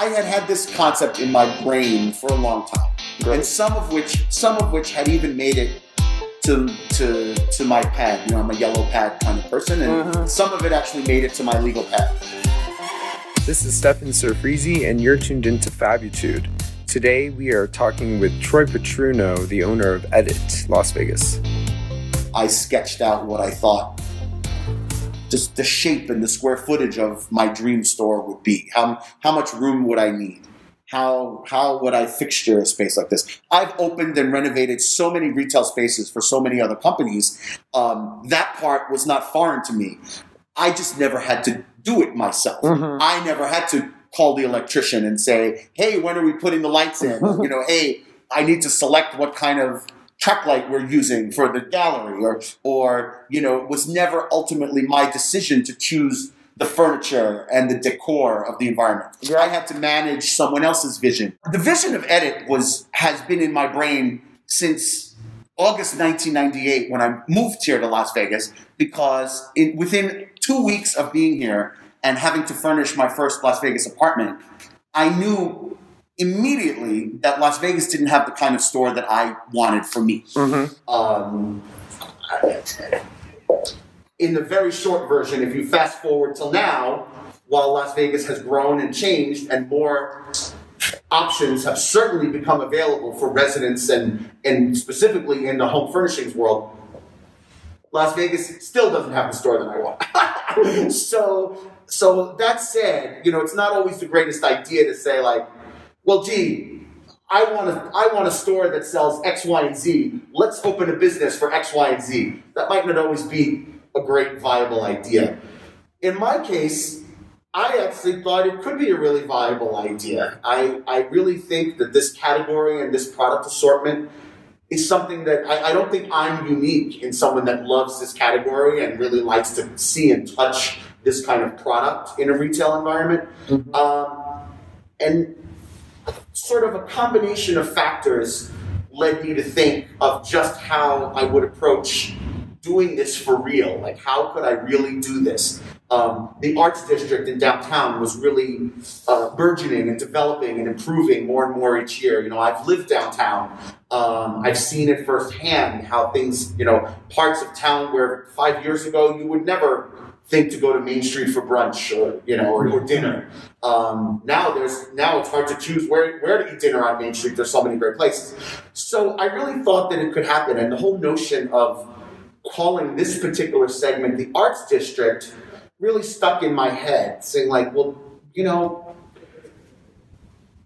I had had this concept in my brain for a long time, Great. and some of which some of which had even made it to to to my pad. You know, I'm a yellow pad kind of person, and Mhm. some of it actually made it to my legal pad. This is Stefan Surfrizi, and you're tuned into Fabitude. Today, we are talking with Troy Patruno, the owner of Edit, Las Vegas. I sketched out what I thought just the shape and the square footage of my dream store would be. How how much room would I need? How how would I fixture a space like this? I've opened and renovated so many retail spaces for so many other companies. Um, that part was not foreign to me. I just never had to do it myself. Mhm. I never had to call the electrician and say, "Hey, when are we putting the lights in?" you know, "Hey, I need to select what kind of track light we're using for the gallery," or, or you know, it was never ultimately my decision to choose the furniture and the decor of the environment. Yeah. I had to manage someone else's vision. The vision of Edit was has been in my brain since August 1998 when I moved here to Las Vegas because in, within two weeks of being here and having to furnish my first Las Vegas apartment, I knew immediately that Las Vegas didn't have the kind of store that I wanted for me. Mm-hmm. Um, in the very short version, if you fast forward till now, while Las Vegas has grown and changed and more options have certainly become available for residents and, and specifically in the home furnishings world, Las Vegas still doesn't have the store that I want. so, so that said, you know, it's not always the greatest idea to say like, well, gee, I want a, I want a store that sells X, Y, and Z. Let's open a business for X, Y, and Z. That might not always be a great viable idea. In my case, I actually thought it could be a really viable idea. I, I really think that this category and this product assortment is something that I, I don't think I'm unique in someone that loves this category and really likes to see and touch this kind of product in a retail environment. Mhm. Um, and sort of a combination of factors led me to think of just how I would approach doing this for real. Like, how could I really do this? Um, the arts district in downtown was really uh, burgeoning and developing and improving more and more each year. You know, I've lived downtown. Um, I've seen it firsthand how things, you know, parts of town where five years ago you would never think to go to Main Street for brunch or you know or, or dinner. Um, now there's now it's hard to choose where where to eat dinner on Main Street. There's so many great places. So I really thought that it could happen, and the whole notion of calling this particular segment the arts district really stuck in my head, saying like, well, you know,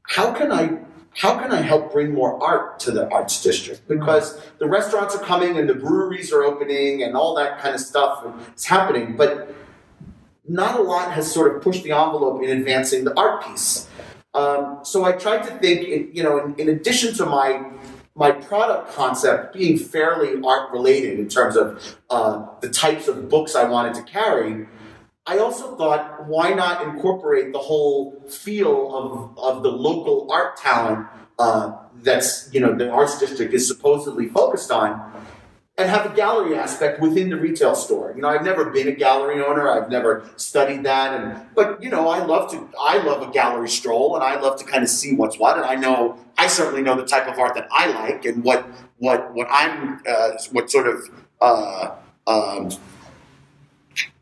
how can I how can I help bring more art to the arts district? Because the restaurants are coming and the breweries are opening and all that kind of stuff is happening, but not a lot has sort of pushed the envelope in advancing the art piece. Um, so I tried to think, in, you know, in, in addition to my my product concept being fairly art related in terms of uh, the types of books I wanted to carry, I also thought, why not incorporate the whole feel of, of the local art talent uh, that's, you know, the arts district is supposedly focused on, and have a gallery aspect within the retail store. You know, I've never been a gallery owner. I've never studied that, and but you know, I love to. I love a gallery stroll, and I love to kind of see what's what. And I know, I certainly know the type of art that I like, and what what what I'm uh, what sort of. Uh, um,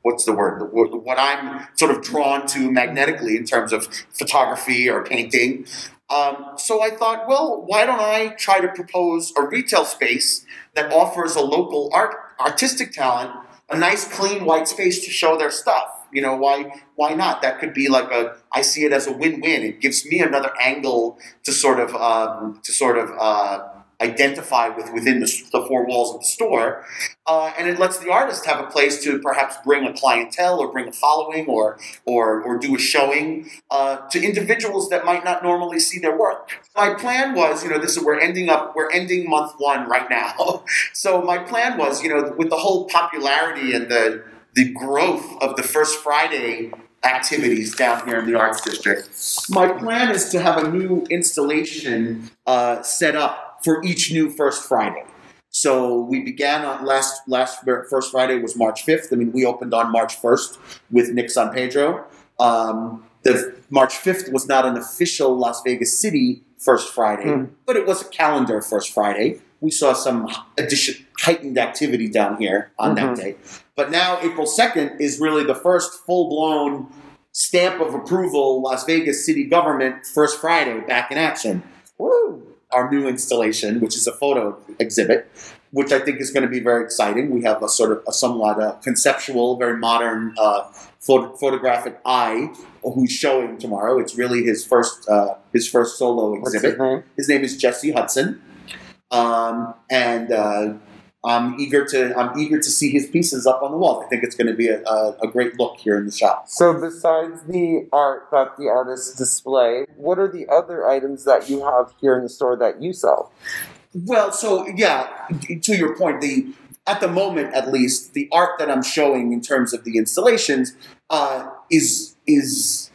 what's the word? What I'm sort of drawn to magnetically in terms of photography or painting. Um, so I thought, well, why don't I try to propose a retail space that offers a local art artistic talent a nice clean white space to show their stuff. You know why? Why not? That could be like a. I see it as a win-win. It gives me another angle to sort of um, to sort of uh, identify with within the, the four walls of the store, uh, and it lets the artist have a place to perhaps bring a clientele or bring a following or or or do a showing uh, to individuals that might not normally see their work. My plan was, you know, this is we're ending up we're ending month one right now, so my plan was, you know, with the whole popularity and the the growth of the First Friday activities down here in the Arts District. My plan is to have a new installation uh, set up for each new First Friday. So we began on last last First Friday was March 5th. I mean, we opened on March 1st with Nick San Pedro. Um, the March 5th was not an official Las Vegas City First Friday, Mm. but it was a calendar First Friday. We saw some addition, heightened activity down here on that Mhm. day. But now April 2nd is really the first full blown stamp of approval Las Vegas city government First Friday back in action. Woo! Our new installation, which is a photo exhibit, which I think is going to be very exciting. We have a sort of a somewhat uh, conceptual, very modern uh, photo- photographic eye who's showing tomorrow. It's really his first uh, his first solo exhibit. his name? His name is Jesse Hudson, um, and uh, I'm eager to I'm eager to see his pieces up on the wall. I think it's going to be a, a, a great look here in the shop. So, besides the art that the artists display, what are the other items that you have here in the store that you sell? Well, so yeah, to your point, the at the moment at least the art that I'm showing in terms of the installations uh, is is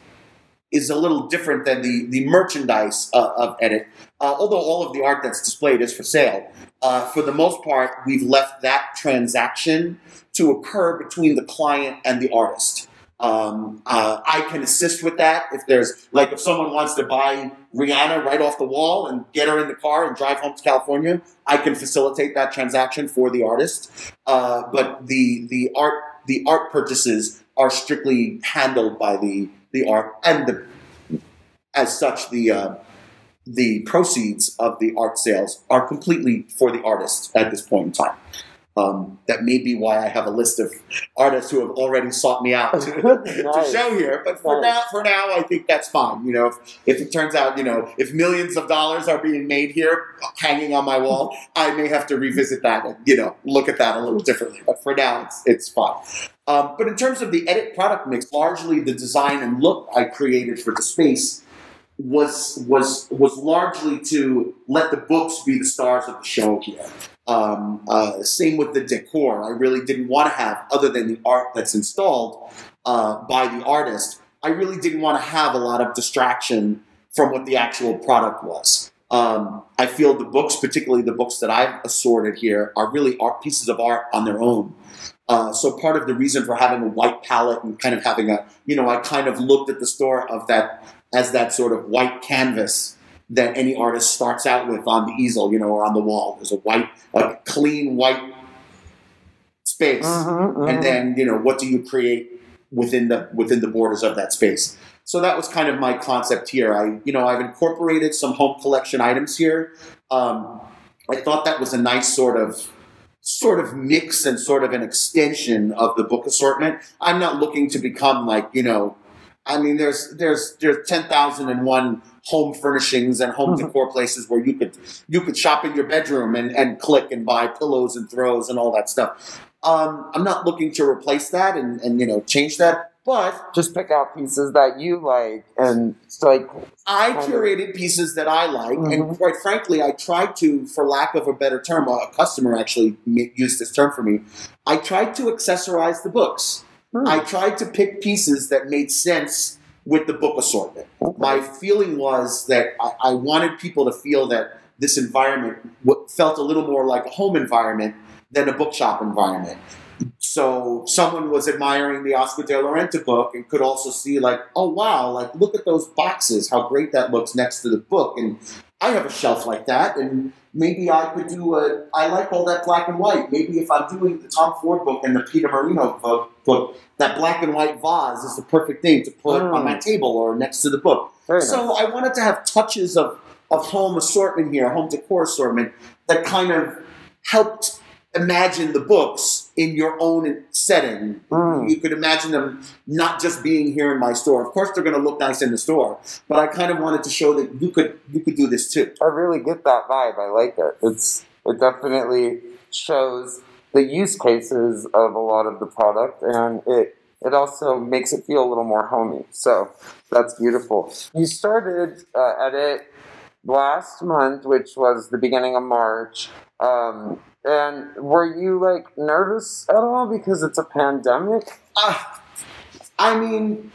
is a little different than the the merchandise uh, of Edit. Uh, although all of the art that's displayed is for sale, uh, for the most part, we've left that transaction to occur between the client and the artist. Um, uh, I can assist with that if there's like if someone wants to buy Rihanna right off the wall and get her in the car and drive home to California, I can facilitate that transaction for the artist. Uh, but the the art the art purchases are strictly handled by the the art and the as such the uh, the proceeds of the art sales are completely for the artist at this point in time. Um, that may be why I have a list of artists who have already sought me out to, to show here. But for Nice. now, for now, I think that's fine. You know, if, if it turns out, you know, if millions of dollars are being made here, hanging on my wall, I may have to revisit that and you know look at that a little differently. But for now, it's it's fine. Um, but in terms of the edit product mix, largely the design and look I created for the space was was was largely to let the books be the stars of the show here. Um, uh, same with the decor. I really didn't want to have, other than the art that's installed uh, by the artist, I really didn't want to have a lot of distraction from what the actual product was. Um, I feel the books, particularly the books that I've assorted here, are really art pieces of art on their own. Uh, so part of the reason for having a white palette and kind of having a, you know, I kind of looked at the store of that as that sort of white canvas that any artist starts out with on the easel, you know, or on the wall. There's a white, a clean white space, Mhm, mhm. and then you know, what do you create within the within the borders of that space? So that was kind of my concept here. I, you know, I've incorporated some home collection items here. Um, I thought that was a nice sort of sort of mix and sort of an extension of the book assortment. I'm not looking to become like, you know, I mean, there's there's there's ten thousand and one home furnishings and home Mhm. decor places where you could you could shop in your bedroom and, and click and buy pillows and throws and all that stuff. Um, I'm not looking to replace that and, and you know change that, but Just pick out pieces that you like and like, I Kind of. curated pieces that I like, Mhm. and quite frankly, I tried to, for lack of a better term, a customer actually used this term for me. I tried to accessorize the books. Hmm, I tried to pick pieces that made sense with the book assortment. okay. My feeling was that I, I wanted people to feel that this environment w- felt a little more like a home environment than a bookshop environment. So someone was admiring the Oscar de la Renta book and could also see like, oh wow, like look at those boxes, how great that looks next to the book. And I have a shelf like that, and maybe I could do a. I like all that black and white. Maybe if I'm doing the Tom Ford book and the Peter Marino book, that black and white vase is the perfect thing to put Mm. on my table or next to the book. Very So nice. I wanted to have touches of, of home assortment here, home decor assortment, that kind of helped imagine the books in your own setting. Mm. You could imagine them not just being here in my store. Of course, they're going to look nice in the store, but I kind of wanted to show that you could you could do this too. I really get that vibe. I like it. It's it definitely shows the use cases of a lot of the product, and it it also makes it feel a little more homey. So that's beautiful. You started uh, at it last month, which was the beginning of March. Um, and were you like nervous at all because it's a pandemic? Uh, I mean,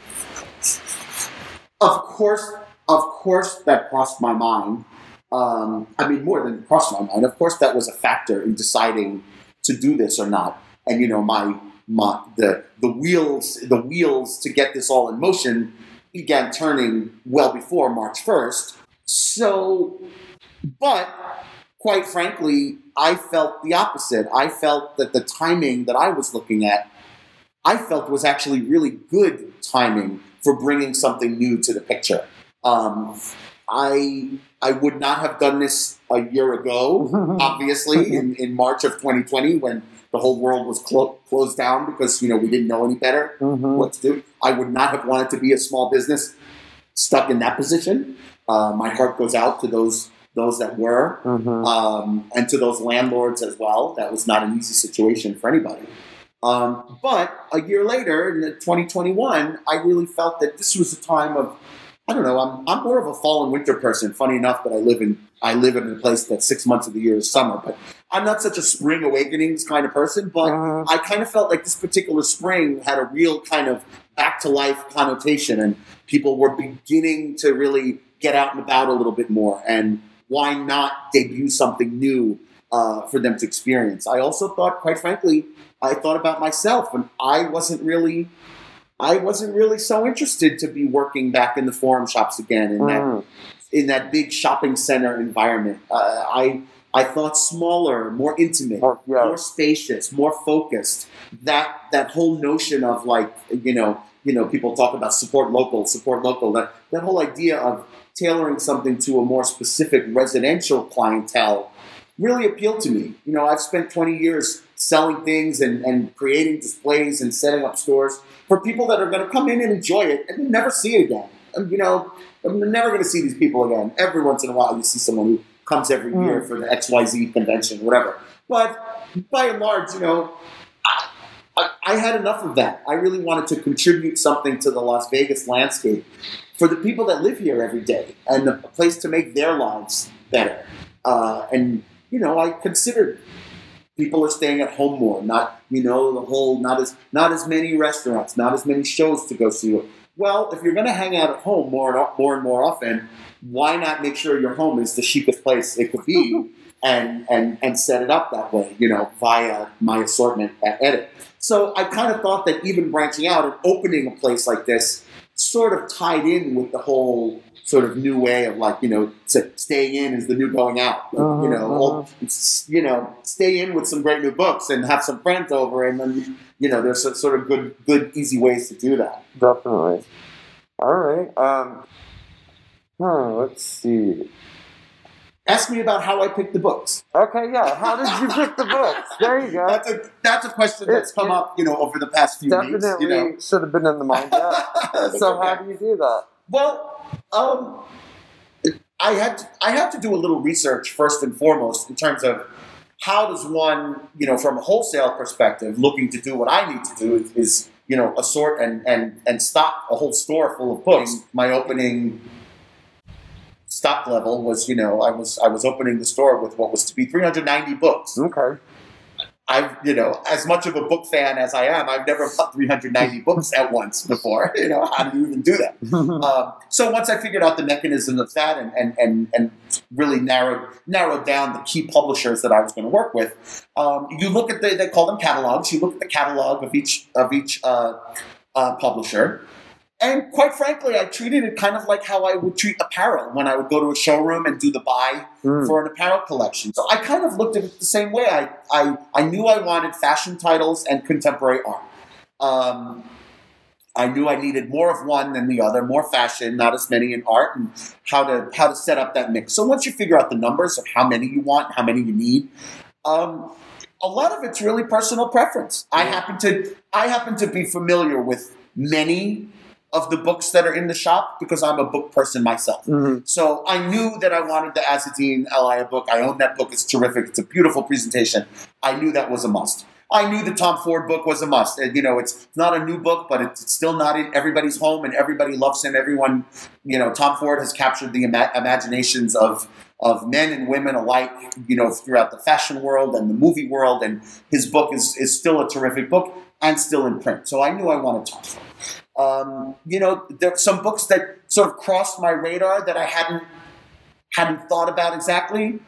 of course, of course, that crossed my mind. Um, I mean, more than crossed my mind. Of course, that was a factor in deciding to do this or not. And you know, my my the the wheels the wheels to get this all in motion began turning well before March 1st. So, but quite frankly, I felt the opposite. I felt that the timing that I was looking at, I felt was actually really good timing for bringing something new to the picture. Um, I I would not have done this a year ago, obviously, in, in March of 2020 when the whole world was clo- closed down because you know we didn't know any better Mhm. what to do. I would not have wanted to be a small business stuck in that position. Uh, my heart goes out to those those that were, Mhm. um, and to those landlords as well. That was not an easy situation for anybody. Um, but a year later, in 2021, I really felt that this was a time of I don't know. I'm, I'm more of a fall and winter person. Funny enough, that I live in I live in a place that six months of the year is summer. But I'm not such a spring awakenings kind of person. But Mhm. I kind of felt like this particular spring had a real kind of back to life connotation, and people were beginning to really get out and about a little bit more. And why not debut something new uh, for them to experience? I also thought, quite frankly, I thought about myself, and I wasn't really. I wasn't really so interested to be working back in the forum shops again in that Mhm. in that big shopping center environment. Uh, I I thought smaller, more intimate, More- yeah. more spacious, more focused. That that whole notion of like you know you know people talk about support local, support local. That that whole idea of tailoring something to a more specific residential clientele really appealed to me. You know, I've spent 20 years selling things and, and creating displays and setting up stores for people that are going to come in and enjoy it and never see it again. And, you know, I'm never going to see these people again. Every once in a while, you see someone who comes every Mm. year for the XYZ convention, whatever. But by and large, you know, I, I, I had enough of that. I really wanted to contribute something to the Las Vegas landscape for the people that live here every day and a place to make their lives better. Uh, and, you know, I considered people are staying at home more, not, you know, the whole, not as, not as many restaurants, not as many shows to go see. Well, if you're going to hang out at home more and, more and more often, why not make sure your home is the chicest place it could be and, and, and set it up that way, you know, via my assortment at Edit. So I kind of thought that even branching out and opening a place like this sort of tied in with the whole sort of new way of like, you know, staying in is the new going out. Like, you know, all- it's, you know, stay in with some great new books and have some friends over and then, you know, there's so- sort of good, good, easy ways to do that. Definitely. All right. Um, huh, let's see. Ask me about how I picked the books. Okay, yeah. How did you pick the books? There you go. That's a that's a question that's It- come it- up, you know, over the past few Definitely weeks. You know, should have been in the mind. Yeah. So okay. how do you do that? Well, um, I had to, I had to do a little research first and foremost in terms of how does one, you know, from a wholesale perspective, looking to do what I need to do is, you know, assort and and and stock a whole store full of books. My opening stock level was, you know, I was I was opening the store with what was to be 390 books. Okay. I've, you know, as much of a book fan as I am, I've never bought 390 books at once before. You know, how do you even do that? Um, so once I figured out the mechanism of that and, and, and, and really narrowed narrowed down the key publishers that I was going to work with, um, you look at the they call them catalogs. You look at the catalog of each of each uh, uh, publisher, and quite frankly, I treated it kind of like how I would treat apparel when I would go to a showroom and do the buy Mm. for an apparel collection. So I kind of looked at it the same way. I, I, I knew I wanted fashion titles and contemporary art. Um, I knew I needed more of one than the other, more fashion, not as many in art, and how to how to set up that mix. So once you figure out the numbers of how many you want, how many you need, um, a lot of it's really personal preference. I happen to I happen to be familiar with many of the books that are in the shop because I'm a book person myself. Mhm. So I knew that I wanted the Azzedine Alaïa book. I own that book. It's terrific. It's a beautiful presentation. I knew that was a must. I knew the Tom Ford book was a must. And, you know, it's not a new book, but it's still not in everybody's home, and everybody loves him. Everyone, you know, Tom Ford has captured the ima- imaginations of of men and women alike, you know, throughout the fashion world and the movie world. And his book is is still a terrific book and still in print. So I knew I wanted Tom Ford. Um, you know, there some books that sort of crossed my radar that I hadn't hadn't thought about exactly.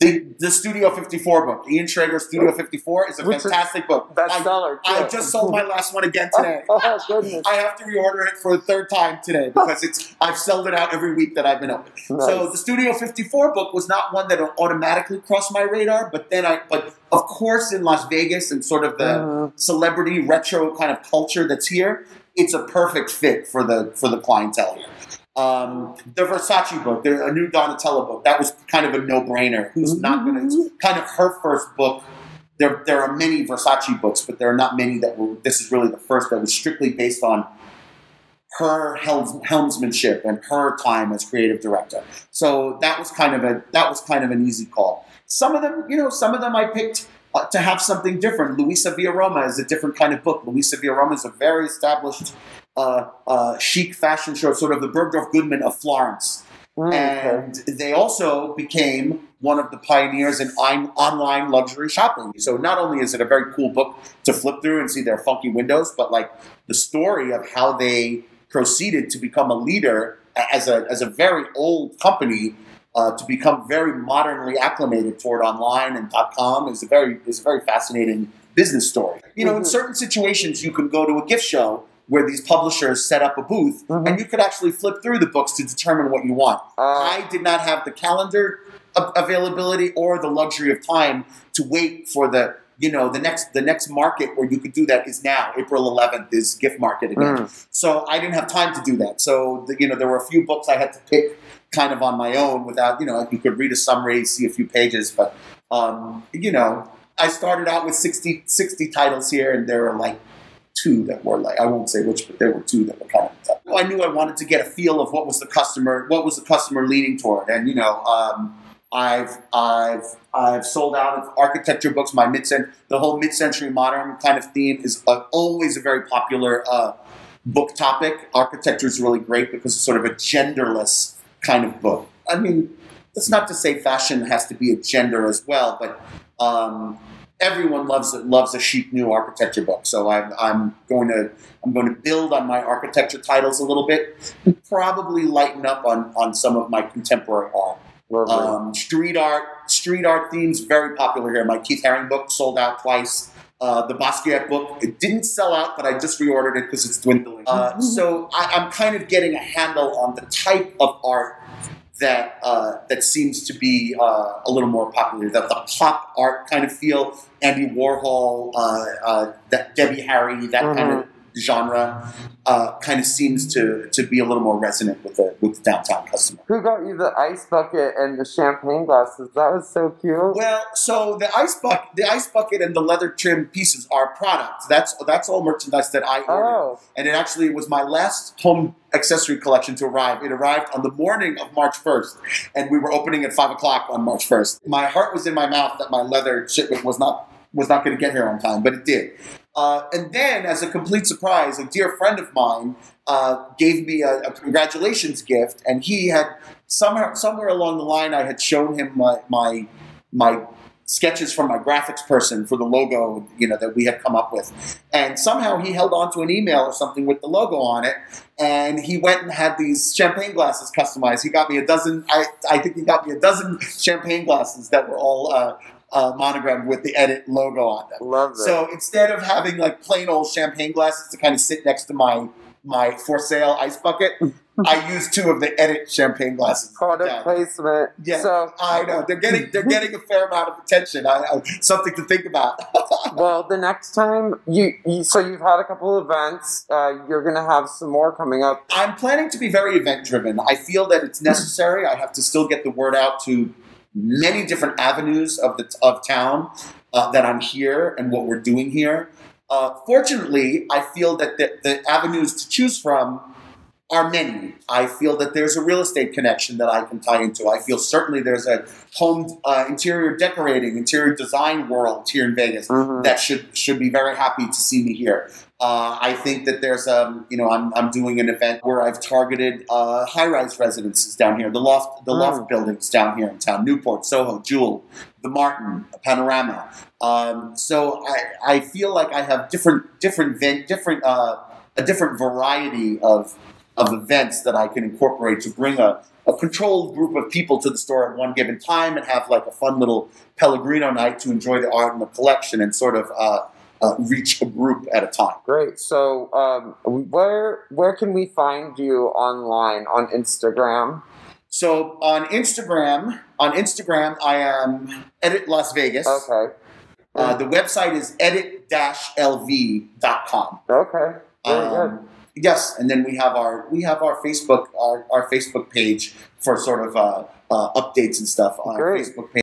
The, the Studio 54 book, Ian Schrager Studio 54, is a Which is fantastic book. I, Bestseller. I too. just sold my last one again today. Oh, goodness. I have to reorder it for the third time today because it's I've sold it out every week that I've been open. So the Studio 54 book was not one that automatically crossed my radar, but then I but of course in Las Vegas and sort of the Mhm. celebrity retro kind of culture that's here, it's a perfect fit for the for the clientele here. Um, the Versace book, the, a new Donatella book, that was kind of a no-brainer. Who's not going to? It's kind of her first book. There, there are many Versace books, but there are not many that were. This is really the first that was strictly based on her helms, helmsmanship and her time as creative director. So that was kind of a that was kind of an easy call. Some of them, you know, some of them I picked to have something different. Luisa Via Roma is a different kind of book. Luisa Via Roma is a very established uh, uh, chic fashion show, sort of the Bergdorf Goodman of Florence. Mm, okay. And they also became one of the pioneers in on- online luxury shopping. So not only is it a very cool book to flip through and see their funky windows, but like the story of how they proceeded to become a leader as a, as a very old company uh, to become very modernly acclimated toward online and .com is a very is a very fascinating business story. You know, in Mhm. certain situations, you can go to a gift show where these publishers set up a booth, Mhm. and you could actually flip through the books to determine what you want. Uh, I did not have the calendar availability or the luxury of time to wait for the you know the next the next market where you could do that is now April 11th is gift market again. mm, So I didn't have time to do that. So the, you know there were a few books I had to pick kind of on my own without you know you could read a summary, see a few pages, but um, you know I started out with 60, 60 titles here, and there were like two that were like I won't say which, but there were two that were kind of. Tough. I knew I wanted to get a feel of what was the customer, what was the customer leaning toward, and you know. Um, I've I've I've sold out of architecture books. My mid the whole mid century modern kind of theme is uh, always a very popular uh, book topic. Architecture is really great because it's sort of a genderless kind of book. I mean, that's not to say fashion has to be a gender as well, but um, everyone loves loves a chic new architecture book. So I'm I'm going to I'm going to build on my architecture titles a little bit, and probably lighten up on on some of my contemporary art. Um, street art, street art themes very popular here. My Keith Haring book sold out twice. Uh, the Basquiat book, it didn't sell out, but I just reordered it because it's dwindling. Uh, so I, I'm kind of getting a handle on the type of art that uh, that seems to be uh, a little more popular. That the pop art kind of feel, Andy Warhol, uh, uh, that Debbie Harry, that kind of genre, uh, kind of seems to to be a little more resonant with the with the downtown customer. Who got you the ice bucket and the champagne glasses? That was so cute. Well, so the ice bucket, the ice bucket, and the leather trim pieces are products. That's that's all merchandise that I ordered, Oh, and it actually was my last home accessory collection to arrive. It arrived on the morning of March first, and we were opening at five o'clock on March first. My heart was in my mouth that my leather shipment was not was not going to get here on time, but it did. Uh, and then, as a complete surprise, a dear friend of mine uh, gave me a, a congratulations gift, and he had somewhere somewhere along the line, I had shown him my my my sketches from my graphics person for the logo, you know, that we had come up with. And somehow he held on to an email or something with the logo on it, and he went and had these champagne glasses customized. He got me a dozen. I, I think he got me a dozen champagne glasses that were all uh, uh, monogrammed with the edit logo on them. love it. So instead of having like plain old champagne glasses to kind of sit next to my my for sale ice bucket, I used two of the edit champagne glasses. Product Yeah. placement. Yeah. So, I know they're getting they're getting a fair amount of attention. I, I, something to think about. well, the next time you, you so you've had a couple events. Uh, you're gonna have some more coming up. I'm planning to be very event driven. I feel that it's necessary. I have to still get the word out to many different avenues of the of town uh, that I'm here and what we're doing here. Uh, fortunately, I feel that the, the avenues to choose from are many. I feel that there's a real estate connection that I can tie into. I feel certainly there's a home uh, interior decorating, interior design world here in Vegas Mhm. that should should be very happy to see me here. Uh, I think that there's um you know I'm, I'm doing an event where I've targeted uh, high rise residences down here, the loft the Mm. loft buildings down here in town, Newport, Soho, Jewel, the Martin, Panorama. Um, so I, I feel like I have different different different uh, a different variety of of events that I can incorporate to bring a, a controlled group of people to the store at one given time and have like a fun little Pellegrino night to enjoy the art and the collection and sort of uh, uh, reach a group at a time. Great. So, um, where where can we find you online on Instagram? So on Instagram, on Instagram, I am Edit Las Vegas. Okay. Uh, the website is edit-lv.com. Okay. Very good. Yes, and then we have our we have our Facebook our, our Facebook page for sort of uh, uh, updates and stuff on our Facebook page.